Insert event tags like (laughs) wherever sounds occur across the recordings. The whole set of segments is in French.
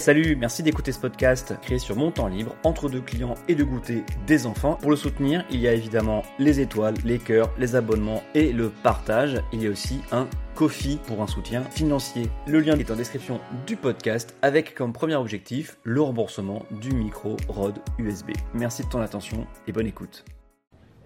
Salut, merci d'écouter ce podcast créé sur mon temps libre, entre deux clients et de goûter des enfants. Pour le soutenir, il y a évidemment les étoiles, les cœurs, les abonnements et le partage. Il y a aussi un Kofi pour un soutien financier. Le lien est en description du podcast avec comme premier objectif le remboursement du micro ROD USB. Merci de ton attention et bonne écoute.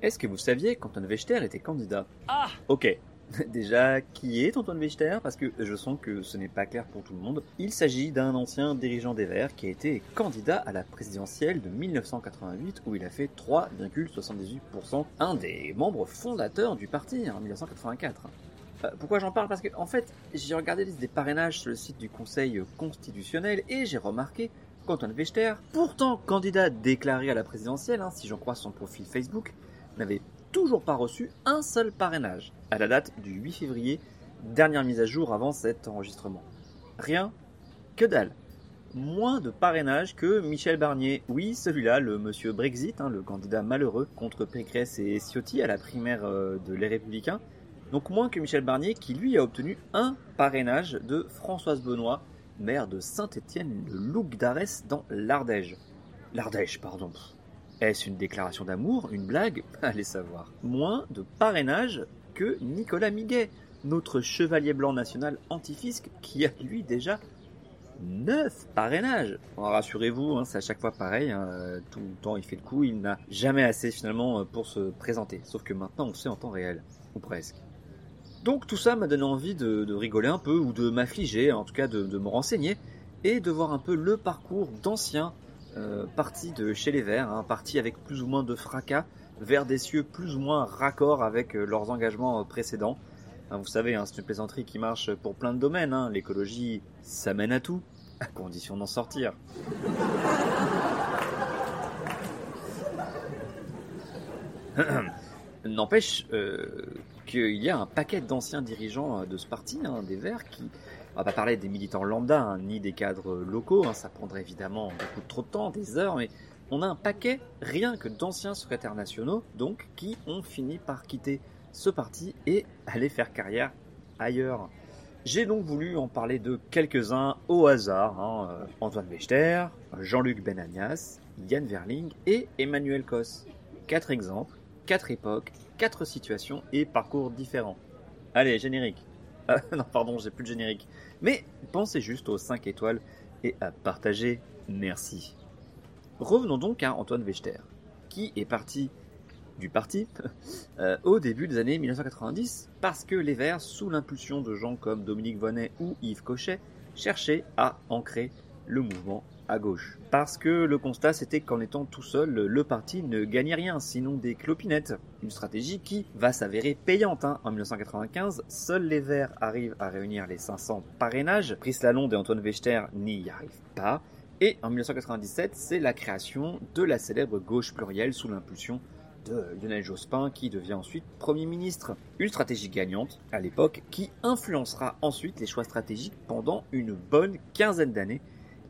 Est-ce que vous saviez qu'Antoine Vechter était candidat? Ah Ok, (laughs) Déjà, qui est Antoine Vechter Parce que je sens que ce n'est pas clair pour tout le monde. Il s'agit d'un ancien dirigeant des Verts qui a été candidat à la présidentielle de 1988 où il a fait 3,78%, un des membres fondateurs du parti en 1984. Euh, pourquoi j'en parle? Parce que, en fait, j'ai regardé liste des parrainages sur le site du Conseil constitutionnel et j'ai remarqué qu'Antoine Vechter, pourtant candidat déclaré à la présidentielle, hein, si j'en crois son profil Facebook, n'avait toujours pas reçu un seul parrainage à la date du 8 février, dernière mise à jour avant cet enregistrement. Rien que dalle. Moins de parrainage que Michel Barnier. Oui, celui-là, le monsieur Brexit, hein, le candidat malheureux contre Pécresse et Ciotti à la primaire euh, de Les Républicains. Donc moins que Michel Barnier qui lui a obtenu un parrainage de Françoise Benoît, maire de Saint-Étienne le Loup d'Arès dans l'Ardèche. L'Ardèche, pardon. Est-ce une déclaration d'amour, une blague? (laughs) Allez savoir. Moins de parrainage que Nicolas Miguet, notre chevalier blanc national antifisque qui a lui déjà 9 parrainages. Rassurez-vous, hein, c'est à chaque fois pareil, hein, tout le temps il fait le coup, il n'a jamais assez finalement euh, pour se présenter. Sauf que maintenant on sait en temps réel, ou presque. Donc tout ça m'a donné envie de, rigoler un peu, ou de m'affliger, en tout cas de, de me renseigner, et de voir un peu le parcours d'anciens euh, parti de chez les Verts, hein, parti avec plus ou moins de fracas, vers des cieux plus ou moins raccord avec euh, leurs engagements euh, précédents. Hein, vous savez, hein, c'est une plaisanterie qui marche pour plein de domaines. L'écologie, ça mène à tout, à condition d'en sortir. (coughs) N'empêche qu'il y a un paquet d'anciens dirigeants de ce parti, des Verts, qui on va pas parler des militants lambda, hein, ni des cadres locaux, hein, ça prendrait évidemment beaucoup trop de temps, des heures, mais on a un paquet, rien que d'anciens secrétaires nationaux, donc, qui ont fini par quitter ce parti et aller faire carrière ailleurs. J'ai donc voulu en parler de quelques-uns au hasard, hein, euh, Antoine Wechter, Jean-Luc Benagnas, Yann Verling et Emmanuel Cos. Quatre exemples, quatre époques, quatre situations et parcours différents. Allez, générique. (laughs) Non, pardon, j'ai plus de générique. Mais pensez juste aux 5 étoiles et à partager. Merci. Revenons donc à Antoine Wechter, qui est parti du parti (laughs) euh, au début des années 1990 parce que les Verts, sous l'impulsion de gens comme Dominique Vonnet ou Yves Cochet, cherchaient à ancrer le mouvement à gauche. Parce que le constat c'était qu'en étant tout seul, le parti ne gagnait rien, sinon des clopinettes. Une stratégie qui va s'avérer payante. Hein. En 1995, seuls les Verts arrivent à réunir les 500 parrainages. Brice Lalonde et Antoine Wechter n'y arrivent pas. Et en 1997, c'est la création de la célèbre gauche plurielle sous l'impulsion de Lionel Jospin qui devient ensuite Premier ministre. Une stratégie gagnante à l'époque qui influencera ensuite les choix stratégiques pendant une bonne quinzaine d'années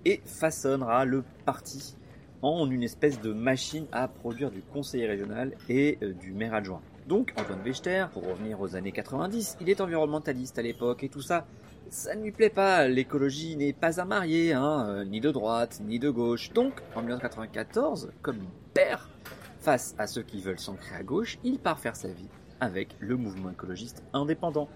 et façonnera le parti en une espèce de machine à produire du conseiller régional et euh, du maire adjoint. Donc Antoine Wechter, pour revenir aux années 90, il est environnementaliste à l'époque et tout ça, ça ne lui plaît pas, l'écologie n'est pas à marier, hein, euh, ni de droite, ni de gauche. Donc en 1994, comme il perd face à ceux qui veulent s'ancrer à gauche, il part faire sa vie avec le mouvement écologiste indépendant,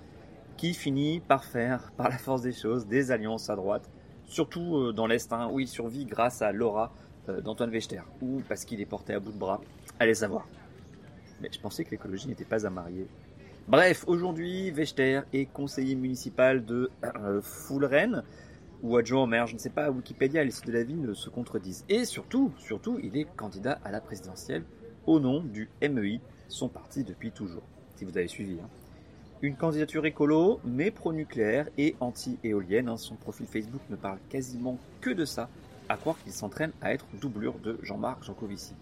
qui finit par faire, par la force des choses, des alliances à droite surtout euh, dans l'Est, hein, où il survit grâce à l'aura euh, d'Antoine Wechter, ou parce qu'il est porté à bout de bras. Allez savoir. Mais je pensais que l'écologie n'était pas à marier. Bref, aujourd'hui, Wechter est conseiller municipal de euh, ou adjoint au maire, je ne sais pas, Wikipédia et les sites de la ville se contredisent. Et surtout, surtout, il est candidat à la présidentielle au nom du MEI, son parti depuis toujours, si vous avez suivi. Hein. Une candidature écolo, mais pro-nucléaire et anti-éolienne. Hein. Son profil Facebook ne parle quasiment que de ça, à croire qu'il s'entraîne à être doublure de Jean-Marc Jancovici.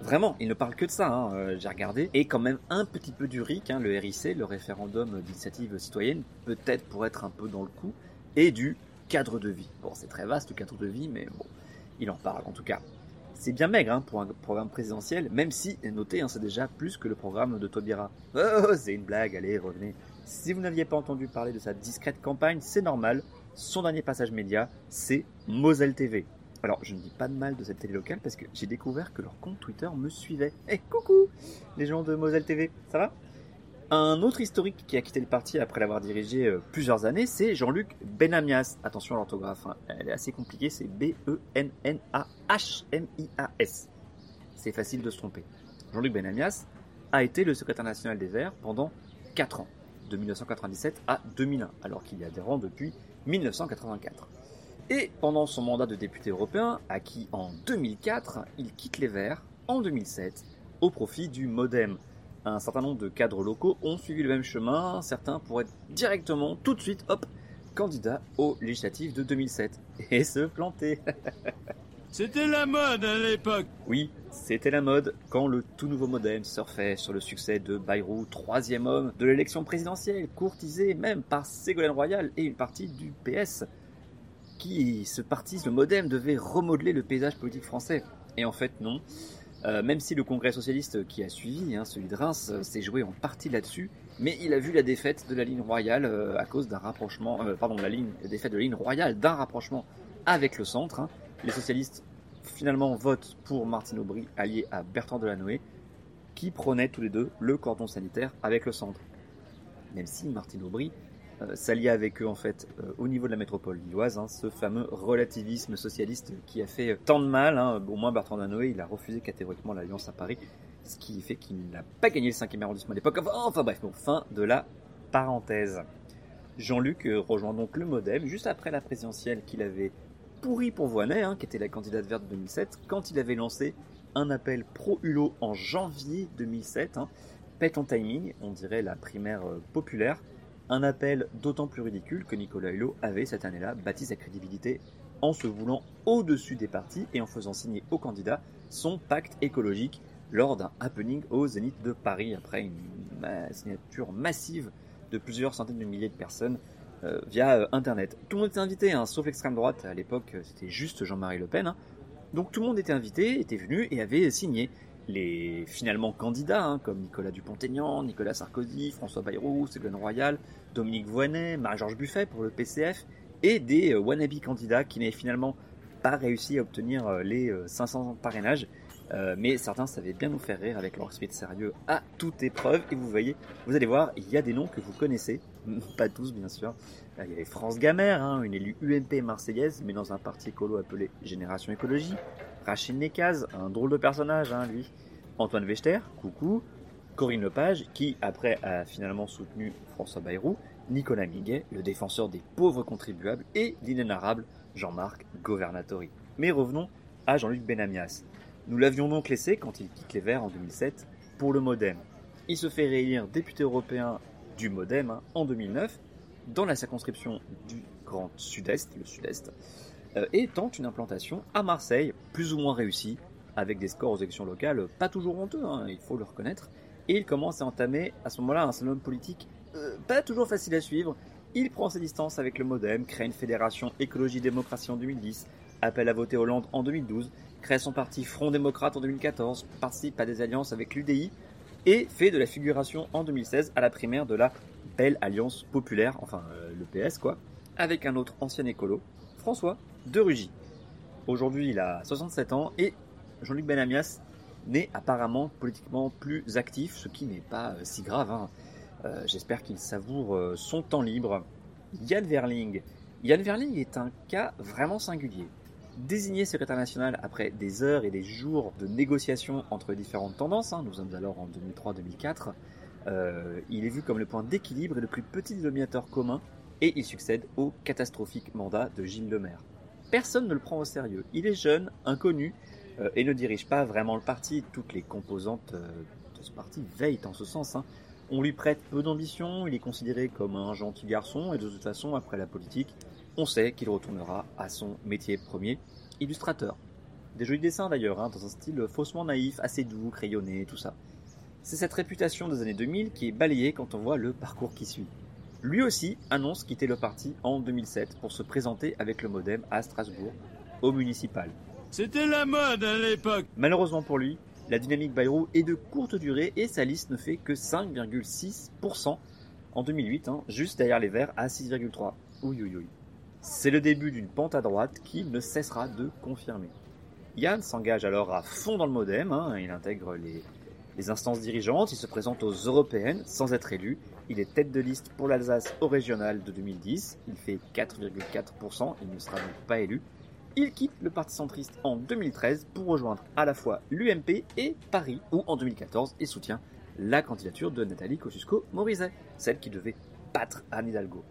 Vraiment, il ne parle que de ça, hein, euh, j'ai regardé. Et quand même un petit peu du RIC, hein, le RIC, le référendum d'initiative citoyenne, peut-être pour être un peu dans le coup, et du cadre de vie. Bon, c'est très vaste le cadre de vie, mais bon, il en parle en tout cas. C'est bien maigre hein, pour un programme présidentiel, même si, notez, hein, c'est déjà plus que le programme de Taubira. Oh, c'est une blague, allez, revenez. Si vous n'aviez pas entendu parler de sa discrète campagne, c'est normal. son dernier passage média, c'est Moselle TV. Alors, je ne dis pas de mal de cette télé locale parce que j'ai découvert que leur compte Twitter me suivait. Eh, coucou Les gens de Moselle TV, ça va? Un autre historique qui a quitté le parti après l'avoir dirigé euh, plusieurs années, c'est Jean-Luc Benamias. Attention à l'orthographe, hein. elle est assez compliquée, c'est B-E-N-N-A-H-M-I-A-S. C'est facile de se tromper. Jean-Luc Benamias a été le secrétaire national des Verts pendant 4 ans, de 1997 à 2001, alors qu'il est adhérent depuis 1984. Et pendant son mandat de député européen, acquis en 2004, il quitte les Verts en 2007 au profit du Modem. Un certain nombre de cadres locaux ont suivi le même chemin, certains pour être directement, tout de suite, hop, candidats aux législatives de 2007 et se planter. (laughs) C'était la mode à l'époque. Oui, c'était la mode quand le tout nouveau modem surfait sur le succès de Bayrou, troisième homme de l'élection présidentielle, courtisé même par Ségolène Royal et une partie du PS qui, ce parti, le modem, devait remodeler le paysage politique français. Et en fait, non. Euh, même si le congrès socialiste qui a suivi, hein, celui de Reims, euh, s'est joué en partie là-dessus, mais il a vu la défaite de la ligne royale euh, à cause d'un rapprochement, pardon, la défaite de la ligne royale d'un rapprochement avec le centre. Hein. Les socialistes finalement votent pour Martine Aubry, allié à Bertrand Delanoë, qui prônait tous les deux le cordon sanitaire avec le centre. Même si Martine Aubry s'allier avec eux en fait euh, au niveau de la métropole lilloise, hein, ce fameux relativisme socialiste qui a fait tant de mal. Hein. au moins Bertrand Danoé, il a refusé catégoriquement l'alliance à Paris, ce qui fait qu'il n'a pas gagné le 5e arrondissement à l'époque. Enfin, bref, bon, fin de la parenthèse. Jean-Luc euh, rejoint donc le Modem juste après la présidentielle qu'il avait pourri pour Voinet, hein, qui était la candidate verte de 2007, quand il avait lancé un appel pro-Hulot en janvier 2007. Hein, pète en timing, on dirait la primaire populaire. Un appel d'autant plus ridicule que Nicolas Hulot avait cette année-là bâti sa crédibilité en se voulant au-dessus des partis et en faisant signer au candidat son pacte écologique lors d'un happening au Zénith de Paris après une signature massive de plusieurs centaines de milliers de personnes euh, via euh, Internet. Tout le monde était invité, hein, sauf l'extrême droite. À l'époque, c'était juste Jean-Marie Le Pen. Hein. Donc tout le monde était invité, était venu et avait signé les finalement candidats, hein, comme Nicolas Dupont-Aignan, Nicolas Sarkozy, François Bayrou, Ségolène Royal, Dominique Voynet, Marie-Georges Buffet pour le PCF, et des euh, wannabe candidats qui n'avaient finalement pas réussi à obtenir euh, les 500 euh, parrainages. mais certains savaient bien nous faire rire avec leur esprit de sérieux à toute épreuve. Et vous voyez, vous allez voir, il y a des noms que vous connaissez, (laughs) pas tous bien sûr. Il y avait France Gamère, hein, une élue UMP marseillaise, mais dans un parti écolo appelé Génération Écologie. Rachid Nekaz, un drôle de personnage, hein, lui. Antoine Vechter, coucou. Corinne Lepage, qui après a finalement soutenu François Bayrou. Nicolas Miguet, le défenseur des pauvres contribuables. Et l'inénarrable Jean-Marc Governatori. Mais revenons à Jean-Luc Benamias. Nous l'avions donc laissé quand il quitte les Verts en 2007 pour le Modem. Il se fait réélire député européen du Modem hein, en 2009 dans la circonscription du Grand Sud-Est, le Sud-Est, et tente une implantation à Marseille, plus ou moins réussie, avec des scores aux élections locales pas toujours honteux, hein, il faut le reconnaître. Et il commence à entamer à ce moment-là un salon politique euh, pas toujours facile à suivre. Il prend ses distances avec le Modem, crée une fédération écologie-démocratie en 2010, appelle à voter Hollande en 2012, crée son parti Front démocrate en 2014, participe à des alliances avec l'UDI et fait de la figuration en 2016 à la primaire de la Belle Alliance Populaire, enfin euh, le PS quoi, avec un autre ancien écolo, François de Rugy. Aujourd'hui, il a 67 ans et Jean-Luc Benamias n'est apparemment politiquement plus actif, ce qui n'est pas euh, si grave. Hein. Euh, j'espère qu'il savoure euh, son temps libre. Yann Verling. Yann Verling est un cas vraiment singulier. Désigné secrétaire national après des heures et des jours de négociations entre différentes tendances, hein, nous sommes alors en 2003-2004, il est vu comme le point d'équilibre et le plus petit dénominateur commun, et il succède au catastrophique mandat de Gilles Lemaire personne ne le prend au sérieux. Il est jeune, inconnu, euh, et ne dirige pas vraiment le parti. Toutes les composantes euh, de ce parti veillent en ce sens. Hein. On lui prête peu d'ambition, il est considéré comme un gentil garçon, et de toute façon, après la politique, on sait qu'il retournera à son métier premier, illustrateur. Des jolis dessins d'ailleurs, hein, dans un style faussement naïf, assez doux, crayonné, tout ça. C'est cette réputation des années 2000 qui est balayée quand on voit le parcours qui suit lui aussi annonce quitter le parti en 2007 pour se présenter avec le modem à Strasbourg, au municipal. C'était la mode à l'époque Malheureusement pour lui, la dynamique Bayrou est de courte durée et sa liste ne fait que 5,6% en 2008, hein, juste derrière les Verts à 6,3%. Oui, oui, oui. C'est le début d'une pente à droite qui ne cessera de confirmer. Yann s'engage alors à fond dans le modem, hein. il intègre les, les instances dirigeantes, il se présente aux européennes sans être élu, il est tête de liste pour l'Alsace au régional de 2010, il fait 4,4%, il ne sera donc pas élu. Il quitte le Parti centriste en 2013 pour rejoindre à la fois l'UMP et Paris, où en 2014 il soutient la candidature de Nathalie Kosciusko-Morizet, celle qui devait battre Anne Hidalgo.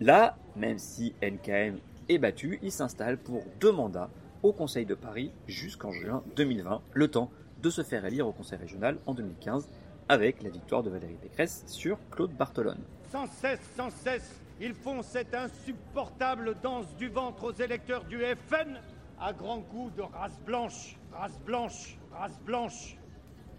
Là, même si NKM est battu, il s'installe pour deux mandats au Conseil de Paris jusqu'en juin 2020, le temps de se faire élire au Conseil régional en 2015 avec la victoire de Valérie Pécresse sur Claude Bartolone. Sans cesse, sans cesse, ils font cette insupportable danse du ventre aux électeurs du FN à grands coups de race blanche, race blanche, race blanche.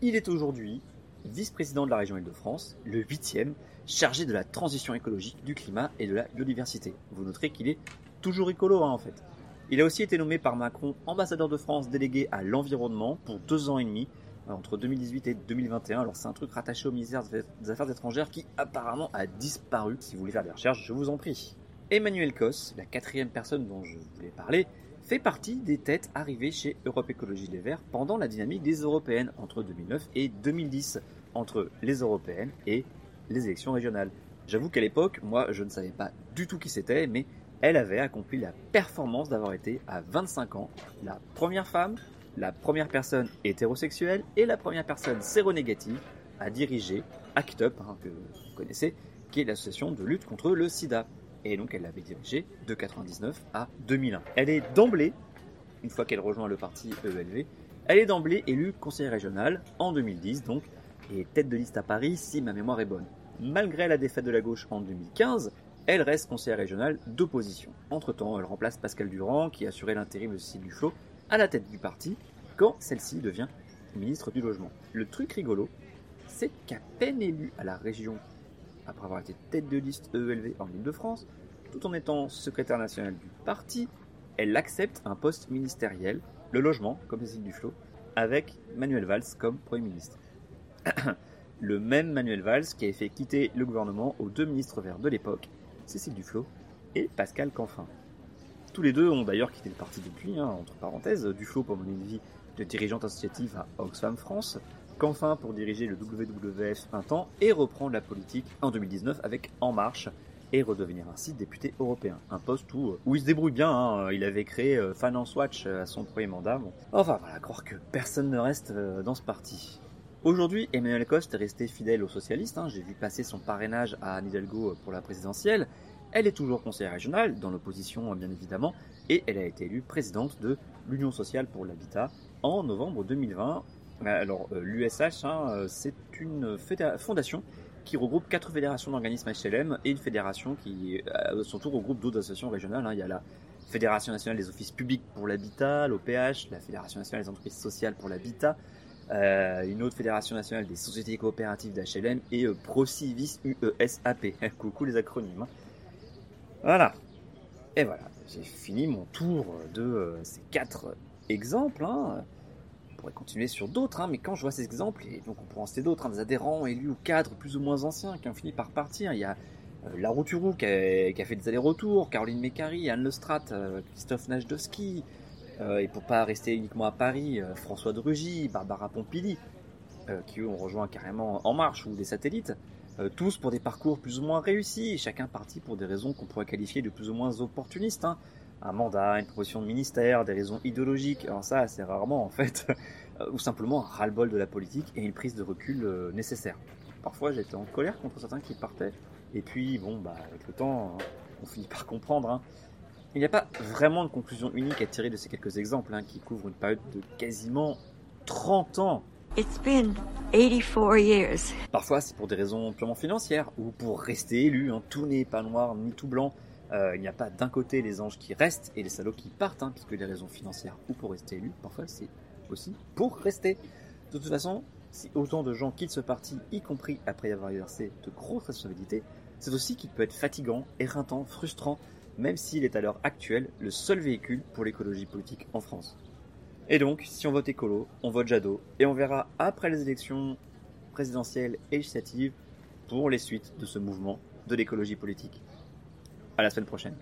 Il est aujourd'hui vice-président de la région Île-de-France, le huitième, chargé de la transition écologique, du climat et de la biodiversité. Vous noterez qu'il est toujours écolo hein, en fait. Il a aussi été nommé par Macron ambassadeur de France délégué à l'environnement pour deux ans et demi, entre 2018 et 2021. Alors c'est un truc rattaché au ministère des Affaires étrangères qui apparemment a disparu. Si vous voulez faire des recherches, je vous en prie. Emmanuel Cos, la quatrième personne dont je voulais parler, fait partie des têtes arrivées chez Europe Écologie Les Verts pendant la dynamique des européennes entre 2009 et 2010, entre les européennes et les élections régionales. J'avoue qu'à l'époque, moi, je ne savais pas du tout qui c'était, mais elle avait accompli la performance d'avoir été à 25 ans la première femme, la première personne hétérosexuelle et la première personne séronégative à diriger ACT UP, hein, que vous connaissez, qui est l'association de lutte contre le sida. Et donc elle l'avait dirigée de 99 à 2001. Elle est d'emblée, une fois qu'elle rejoint le parti ELV, elle est d'emblée élue conseillère régionale en 2010 donc, et tête de liste à Paris si ma mémoire est bonne. Malgré la défaite de la gauche en 2015, elle reste conseillère régionale d'opposition. Entre-temps, elle remplace Pascal Durand, qui assurait l'intérim de Cécile Duflot, à la tête du parti, quand celle-ci devient ministre du Logement. Le truc rigolo, c'est qu'à peine élue à la région, après avoir été tête de liste EELV en Ile-de-France, tout en étant secrétaire nationale du parti, elle accepte un poste ministériel, le logement, comme Cécile Duflot, avec Manuel Valls comme Premier ministre. (coughs) le même Manuel Valls qui avait fait quitter le gouvernement aux deux ministres verts de l'époque, Cécile Duflot et Pascal Canfin. Tous les deux ont d'ailleurs quitté le parti depuis, hein, entre parenthèses, Duflot pour mener une vie de dirigeante associative à Oxfam France, Canfin pour diriger le WWF un temps et reprendre la politique en 2019 avec En Marche et redevenir ainsi député européen. Un poste où, où il se débrouille bien, hein. il avait créé euh, Finance Watch à son premier mandat. Enfin voilà, croire que personne ne reste euh, dans ce parti. Aujourd'hui, Emmanuel Coste est resté fidèle aux socialistes. Hein. J'ai vu passer son parrainage à Anne Hidalgo pour la présidentielle. Elle est toujours conseillère régionale, dans l'opposition bien évidemment, et elle a été élue présidente de l'Union sociale pour l'habitat en novembre 2020. Alors l'USH, hein, c'est une fondation qui regroupe quatre fédérations d'organismes HLM et une fédération qui, à son tour, regroupe d'autres associations régionales. Hein. Il y a la Fédération nationale des offices publics pour l'habitat, l'OPH, la Fédération nationale des entreprises sociales pour l'habitat, euh, une autre fédération nationale des sociétés coopératives d'HLM et euh, ProCivis UESAP. (laughs) Coucou les acronymes. Hein. Voilà. Et voilà, j'ai fini mon tour de euh, ces quatre exemples. Hein. On pourrait continuer sur d'autres, hein, mais quand je vois ces exemples, et donc on pourrait en citer d'autres, hein, des adhérents élus ou cadres plus ou moins anciens qui ont fini par partir. Il y a euh, qui a, fait des allers-retours, Caroline Mécari, Anne Lestrat, euh, Christophe Najdowski, euh, et pour pas rester uniquement à Paris, euh, François de Barbara Pompili, qui eux ont rejoint carrément En Marche ou des satellites. Tous pour des parcours plus ou moins réussis, chacun parti pour des raisons qu'on pourrait qualifier de plus ou moins opportunistes. Hein. Un mandat, une promotion de ministère, des raisons idéologiques, alors ça c'est rarement en fait, (laughs) ou simplement un ras-le-bol de la politique et une prise de recul nécessaire. Parfois j'étais en colère contre certains qui partaient, et puis bon bah avec le temps on finit par comprendre. Hein. Il n'y a pas vraiment de conclusion unique à tirer de ces quelques exemples hein, qui couvrent une période de quasiment 30 ans. It's been 84 years. Parfois, c'est pour des raisons purement financières ou pour rester élu. Hein. Tout n'est pas noir ni tout blanc. Euh, il n'y a pas d'un côté les anges qui restent et les salauds qui partent, hein, puisque les raisons financières ou pour rester élu, parfois c'est aussi pour rester. De toute façon, si autant de gens quittent ce parti, y compris après avoir exercé de grosses responsabilités, c'est aussi qu'il peut être fatigant, éreintant, frustrant même s'il est à l'heure actuelle le seul véhicule pour l'écologie politique en France. Et donc, si on vote écolo, on vote Jadot, et on verra après les élections présidentielles et législatives pour les suites de ce mouvement de l'écologie politique. À la semaine prochaine.